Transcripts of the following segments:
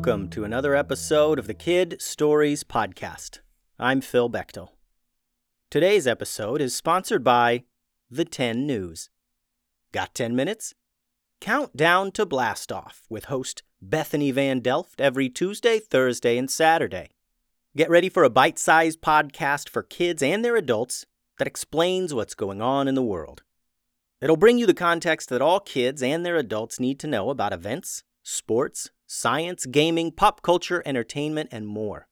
welcome to another episode of the Kid Stories Podcast. I'm Phil Bechtel. Today's episode is sponsored by The 10 News. Got 10 minutes? Count down to Blast Off with host Bethany Van Delft every Tuesday, Thursday, and Saturday. Get ready for a bite sized podcast for kids and their adults that explains what's going on in the world. It'll bring you the context that all kids and their adults need to know about events, sports, science, gaming, pop culture, entertainment, and more.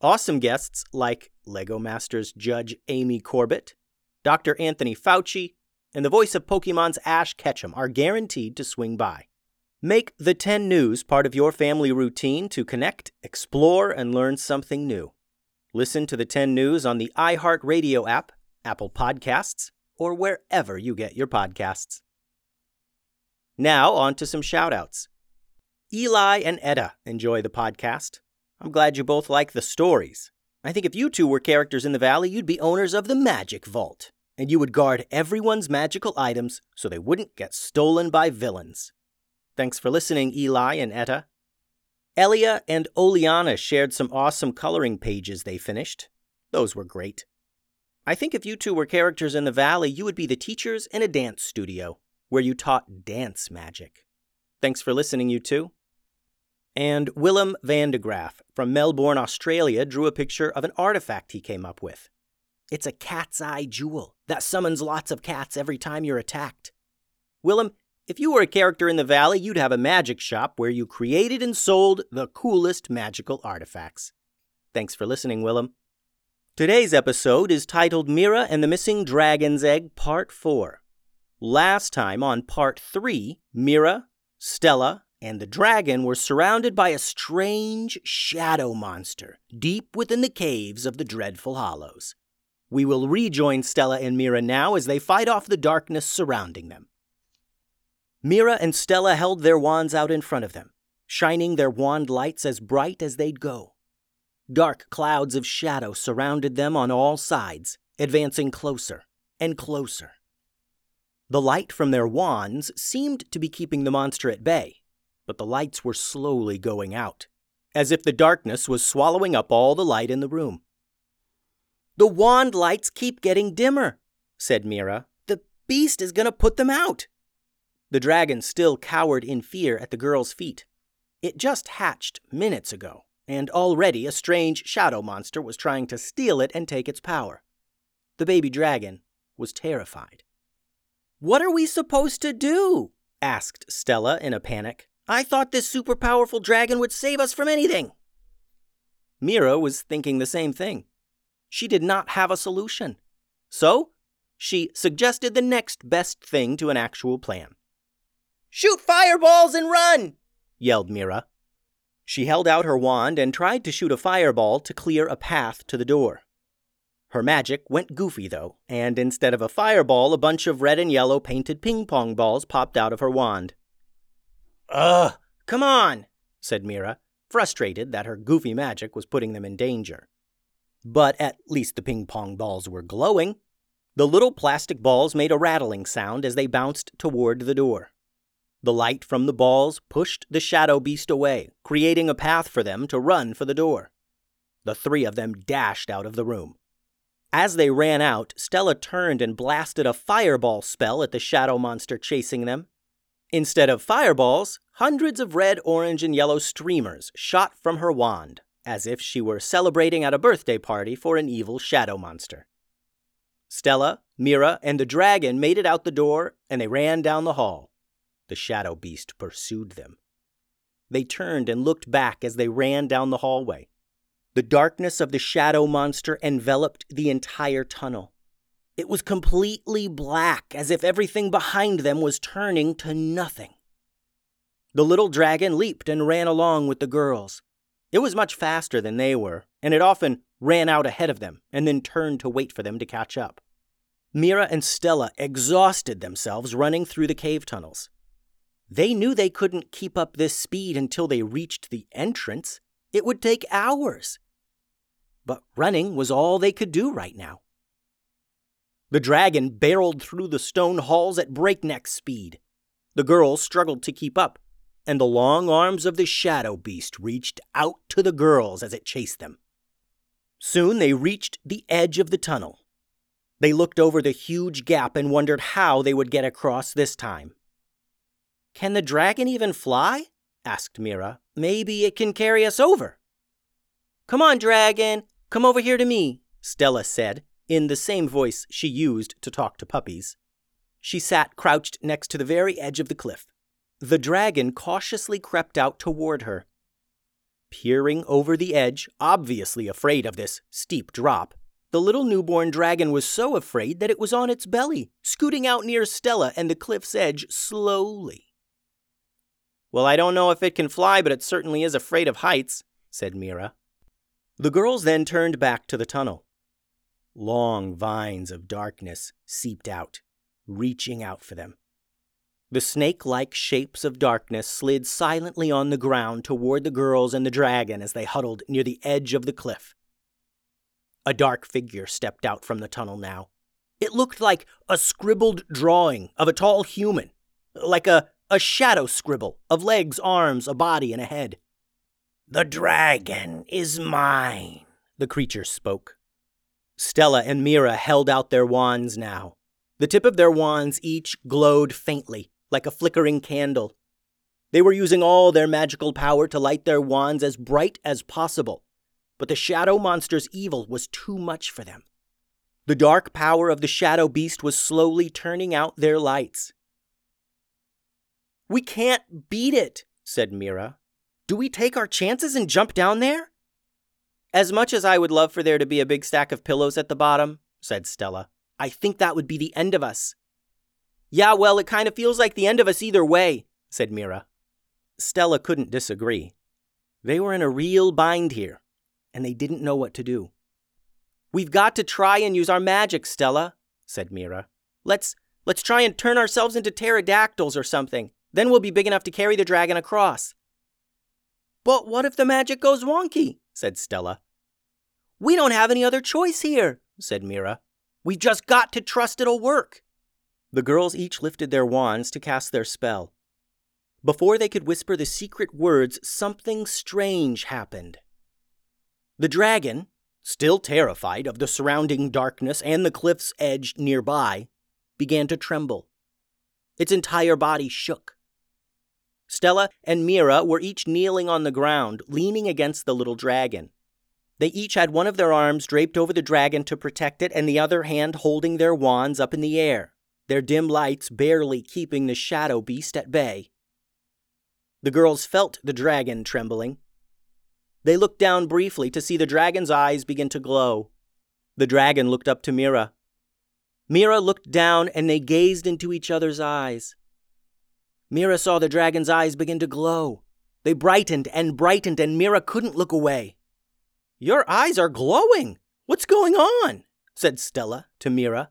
Awesome guests like LEGO Masters Judge Amy Corbett, Dr. Anthony Fauci, and the voice of Pokemon's Ash Ketchum are guaranteed to swing by. Make the 10 News part of your family routine to connect, explore, and learn something new. Listen to the 10 News on the iHeartRadio app, Apple Podcasts, or wherever you get your podcasts. Now, on to some shoutouts. Eli and Etta enjoy the podcast. I'm glad you both like the stories. I think if you two were characters in the Valley, you'd be owners of the Magic Vault, and you would guard everyone's magical items so they wouldn't get stolen by villains. Thanks for listening, Eli and Etta. Elia and Oleana shared some awesome coloring pages they finished. Those were great. I think if you two were characters in the Valley, you would be the teachers in a dance studio where you taught dance magic. Thanks for listening, you two. And Willem van de Graaf from Melbourne, Australia, drew a picture of an artifact he came up with. It's a cat's eye jewel that summons lots of cats every time you're attacked. Willem, if you were a character in the Valley, you'd have a magic shop where you created and sold the coolest magical artifacts. Thanks for listening, Willem. Today's episode is titled Mira and the Missing Dragon's Egg, Part 4. Last time on Part 3, Mira, Stella, and the dragon were surrounded by a strange shadow monster deep within the caves of the dreadful hollows. We will rejoin Stella and Mira now as they fight off the darkness surrounding them. Mira and Stella held their wands out in front of them, shining their wand lights as bright as they'd go. Dark clouds of shadow surrounded them on all sides, advancing closer and closer. The light from their wands seemed to be keeping the monster at bay, but the lights were slowly going out, as if the darkness was swallowing up all the light in the room. The wand lights keep getting dimmer, said Mira. The beast is going to put them out. The dragon still cowered in fear at the girl's feet. It just hatched minutes ago, and already a strange shadow monster was trying to steal it and take its power. The baby dragon was terrified. What are we supposed to do? asked Stella in a panic. I thought this super powerful dragon would save us from anything. Mira was thinking the same thing. She did not have a solution. So, she suggested the next best thing to an actual plan. Shoot fireballs and run! yelled Mira. She held out her wand and tried to shoot a fireball to clear a path to the door. Her magic went goofy, though, and instead of a fireball, a bunch of red and yellow painted ping pong balls popped out of her wand. Ugh, come on, said Mira, frustrated that her goofy magic was putting them in danger. But at least the ping pong balls were glowing. The little plastic balls made a rattling sound as they bounced toward the door. The light from the balls pushed the shadow beast away, creating a path for them to run for the door. The three of them dashed out of the room. As they ran out, Stella turned and blasted a fireball spell at the shadow monster chasing them. Instead of fireballs, hundreds of red, orange, and yellow streamers shot from her wand, as if she were celebrating at a birthday party for an evil shadow monster. Stella, Mira, and the dragon made it out the door and they ran down the hall. The shadow beast pursued them. They turned and looked back as they ran down the hallway. The darkness of the shadow monster enveloped the entire tunnel. It was completely black, as if everything behind them was turning to nothing. The little dragon leaped and ran along with the girls. It was much faster than they were, and it often ran out ahead of them and then turned to wait for them to catch up. Mira and Stella exhausted themselves running through the cave tunnels. They knew they couldn't keep up this speed until they reached the entrance. It would take hours. But running was all they could do right now. The dragon barreled through the stone halls at breakneck speed. The girls struggled to keep up, and the long arms of the shadow beast reached out to the girls as it chased them. Soon they reached the edge of the tunnel. They looked over the huge gap and wondered how they would get across this time. Can the dragon even fly? asked Mira. Maybe it can carry us over. Come on, dragon, come over here to me, Stella said, in the same voice she used to talk to puppies. She sat crouched next to the very edge of the cliff. The dragon cautiously crept out toward her. Peering over the edge, obviously afraid of this steep drop, the little newborn dragon was so afraid that it was on its belly, scooting out near Stella and the cliff's edge slowly. Well, I don't know if it can fly, but it certainly is afraid of heights, said Mira. The girls then turned back to the tunnel. Long vines of darkness seeped out, reaching out for them. The snake like shapes of darkness slid silently on the ground toward the girls and the dragon as they huddled near the edge of the cliff. A dark figure stepped out from the tunnel now. It looked like a scribbled drawing of a tall human, like a, a shadow scribble of legs, arms, a body, and a head. The dragon is mine, the creature spoke. Stella and Mira held out their wands now. The tip of their wands each glowed faintly, like a flickering candle. They were using all their magical power to light their wands as bright as possible, but the shadow monster's evil was too much for them. The dark power of the shadow beast was slowly turning out their lights. We can't beat it, said Mira. Do we take our chances and jump down there? As much as I would love for there to be a big stack of pillows at the bottom, said Stella, I think that would be the end of us. Yeah, well, it kind of feels like the end of us either way, said Mira. Stella couldn't disagree. They were in a real bind here, and they didn't know what to do. We've got to try and use our magic, Stella, said Mira. Let's let's try and turn ourselves into pterodactyls or something. Then we'll be big enough to carry the dragon across. But what if the magic goes wonky? Said Stella. We don't have any other choice here, said Mira. We've just got to trust it'll work. The girls each lifted their wands to cast their spell. Before they could whisper the secret words, something strange happened. The dragon, still terrified of the surrounding darkness and the cliff's edge nearby, began to tremble. Its entire body shook. Stella and Mira were each kneeling on the ground, leaning against the little dragon. They each had one of their arms draped over the dragon to protect it, and the other hand holding their wands up in the air their dim lights barely keeping the shadow beast at bay. The girls felt the dragon trembling. They looked down briefly to see the dragon's eyes begin to glow. The dragon looked up to Mira. Mira looked down and they gazed into each other's eyes. Mira saw the dragon's eyes begin to glow. They brightened and brightened, and Mira couldn't look away. Your eyes are glowing. What's going on? said Stella to Mira.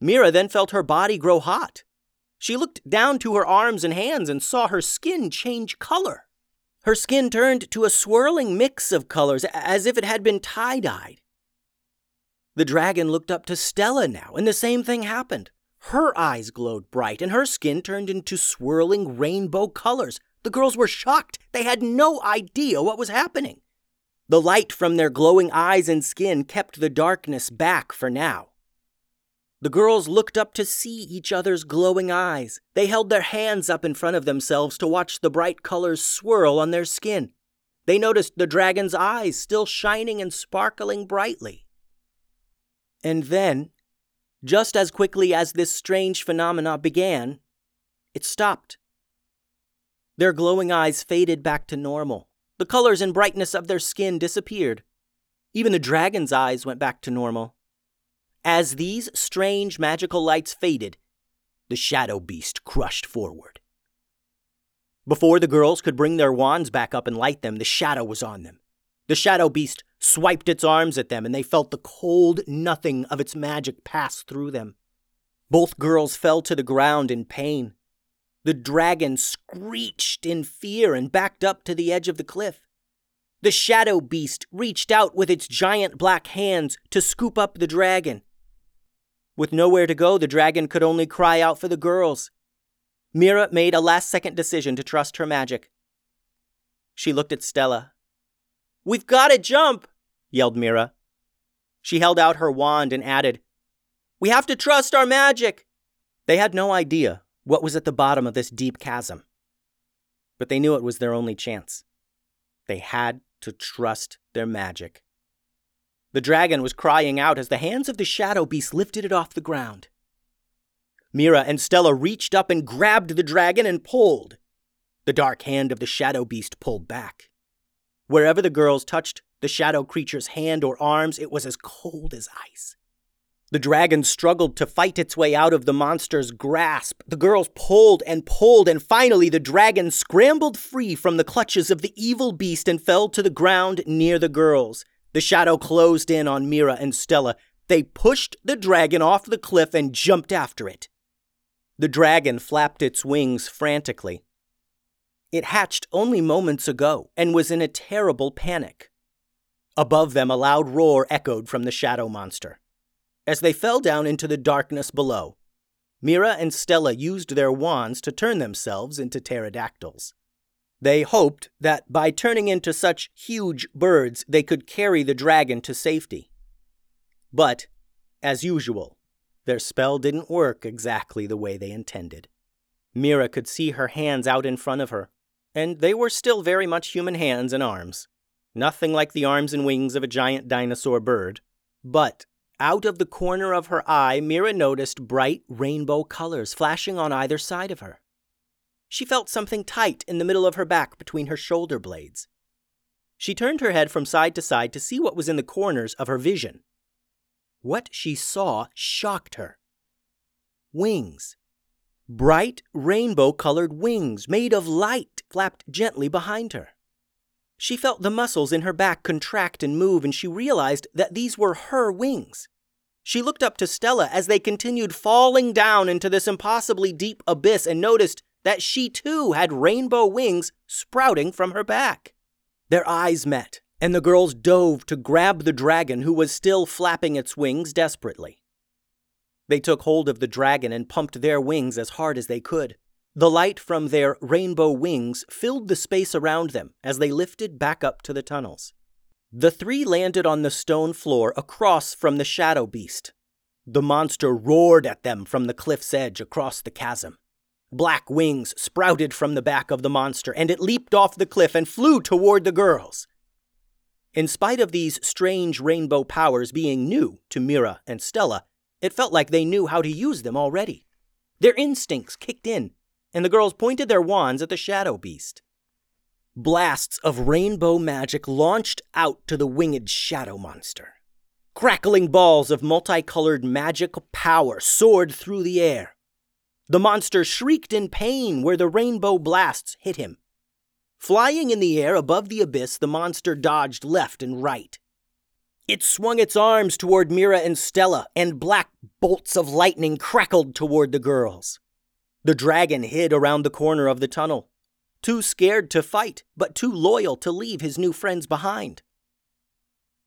Mira then felt her body grow hot. She looked down to her arms and hands and saw her skin change color. Her skin turned to a swirling mix of colors as if it had been tie dyed. The dragon looked up to Stella now, and the same thing happened. Her eyes glowed bright, and her skin turned into swirling rainbow colors. The girls were shocked. They had no idea what was happening. The light from their glowing eyes and skin kept the darkness back for now. The girls looked up to see each other's glowing eyes. They held their hands up in front of themselves to watch the bright colors swirl on their skin. They noticed the dragon's eyes still shining and sparkling brightly. And then, just as quickly as this strange phenomena began, it stopped. Their glowing eyes faded back to normal. The colors and brightness of their skin disappeared. Even the dragon's eyes went back to normal. As these strange magical lights faded, the shadow beast crushed forward. Before the girls could bring their wands back up and light them, the shadow was on them. The shadow beast swiped its arms at them, and they felt the cold nothing of its magic pass through them. Both girls fell to the ground in pain. The dragon screeched in fear and backed up to the edge of the cliff. The shadow beast reached out with its giant black hands to scoop up the dragon. With nowhere to go, the dragon could only cry out for the girls. Mira made a last second decision to trust her magic. She looked at Stella. We've got to jump, yelled Mira. She held out her wand and added, We have to trust our magic. They had no idea what was at the bottom of this deep chasm, but they knew it was their only chance. They had to trust their magic. The dragon was crying out as the hands of the shadow beast lifted it off the ground. Mira and Stella reached up and grabbed the dragon and pulled. The dark hand of the shadow beast pulled back. Wherever the girls touched the shadow creature's hand or arms, it was as cold as ice. The dragon struggled to fight its way out of the monster's grasp. The girls pulled and pulled, and finally the dragon scrambled free from the clutches of the evil beast and fell to the ground near the girls. The shadow closed in on Mira and Stella. They pushed the dragon off the cliff and jumped after it. The dragon flapped its wings frantically. It hatched only moments ago and was in a terrible panic. Above them, a loud roar echoed from the shadow monster. As they fell down into the darkness below, Mira and Stella used their wands to turn themselves into pterodactyls. They hoped that by turning into such huge birds, they could carry the dragon to safety. But, as usual, their spell didn't work exactly the way they intended. Mira could see her hands out in front of her, and they were still very much human hands and arms. Nothing like the arms and wings of a giant dinosaur bird. But out of the corner of her eye, Mira noticed bright rainbow colors flashing on either side of her. She felt something tight in the middle of her back between her shoulder blades. She turned her head from side to side to see what was in the corners of her vision. What she saw shocked her. Wings. Bright rainbow colored wings made of light flapped gently behind her. She felt the muscles in her back contract and move, and she realized that these were her wings. She looked up to Stella as they continued falling down into this impossibly deep abyss and noticed that she too had rainbow wings sprouting from her back. Their eyes met, and the girls dove to grab the dragon who was still flapping its wings desperately. They took hold of the dragon and pumped their wings as hard as they could. The light from their rainbow wings filled the space around them as they lifted back up to the tunnels. The three landed on the stone floor across from the shadow beast. The monster roared at them from the cliff's edge across the chasm. Black wings sprouted from the back of the monster, and it leaped off the cliff and flew toward the girls. In spite of these strange rainbow powers being new to Mira and Stella, it felt like they knew how to use them already. Their instincts kicked in, and the girls pointed their wands at the shadow beast. Blasts of rainbow magic launched out to the winged shadow monster. Crackling balls of multicolored magic power soared through the air. The monster shrieked in pain where the rainbow blasts hit him. Flying in the air above the abyss, the monster dodged left and right. It swung its arms toward Mira and Stella, and black bolts of lightning crackled toward the girls. The dragon hid around the corner of the tunnel, too scared to fight, but too loyal to leave his new friends behind.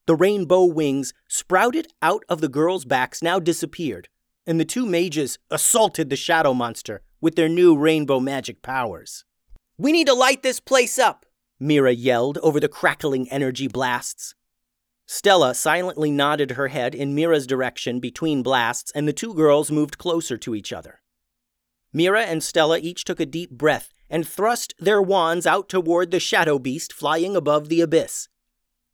The rainbow wings sprouted out of the girls' backs now disappeared, and the two mages assaulted the shadow monster with their new rainbow magic powers. We need to light this place up, Mira yelled over the crackling energy blasts. Stella silently nodded her head in Mira's direction between blasts, and the two girls moved closer to each other. Mira and Stella each took a deep breath and thrust their wands out toward the shadow beast flying above the abyss.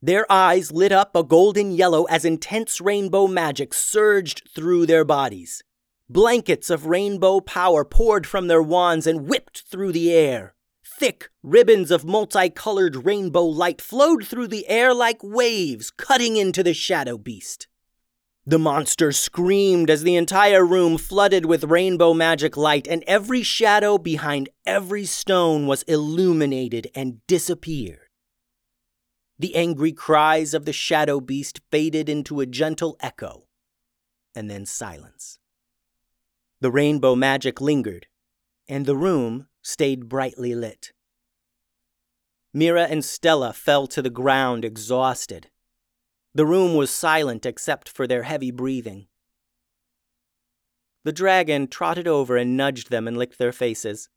Their eyes lit up a golden yellow as intense rainbow magic surged through their bodies. Blankets of rainbow power poured from their wands and whipped through the air. Thick ribbons of multicolored rainbow light flowed through the air like waves, cutting into the shadow beast. The monster screamed as the entire room flooded with rainbow magic light, and every shadow behind every stone was illuminated and disappeared. The angry cries of the shadow beast faded into a gentle echo, and then silence. The rainbow magic lingered, and the room stayed brightly lit. Mira and Stella fell to the ground exhausted. The room was silent except for their heavy breathing. the dragon trotted over and nudged them and licked their faces.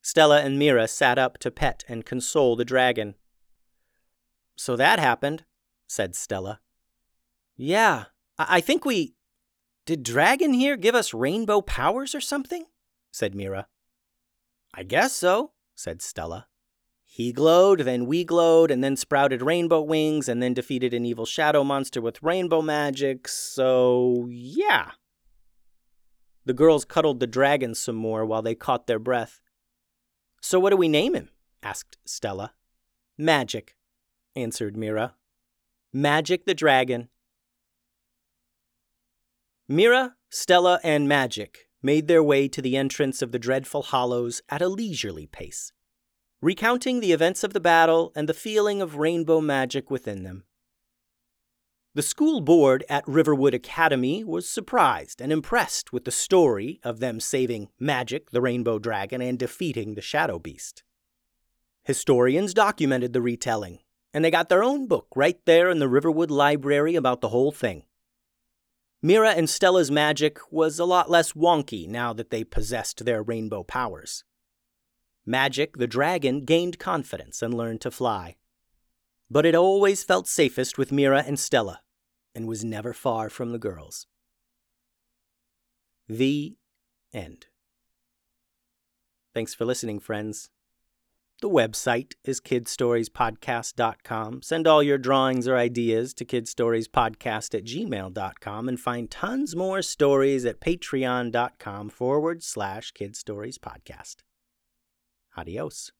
Stella and Mira sat up to pet and console the dragon. So that happened, said Stella. Yeah, I, I think we. Did Dragon here give us rainbow powers or something? said Mira. I guess so, said Stella. He glowed, then we glowed, and then sprouted rainbow wings, and then defeated an evil shadow monster with rainbow magic, so yeah. The girls cuddled the dragon some more while they caught their breath. So what do we name him? asked Stella. Magic, answered Mira. Magic the dragon. Mira, Stella, and Magic made their way to the entrance of the dreadful hollows at a leisurely pace, recounting the events of the battle and the feeling of rainbow magic within them. The school board at Riverwood Academy was surprised and impressed with the story of them saving Magic, the rainbow dragon, and defeating the shadow beast. Historians documented the retelling, and they got their own book right there in the Riverwood Library about the whole thing. Mira and Stella's magic was a lot less wonky now that they possessed their rainbow powers. Magic, the dragon, gained confidence and learned to fly. But it always felt safest with Mira and Stella, and was never far from the girls. The end. Thanks for listening, friends. The website is kidstoriespodcast.com. Send all your drawings or ideas to kidstoriespodcast at gmail.com and find tons more stories at patreon.com forward slash kidstoriespodcast. Adios.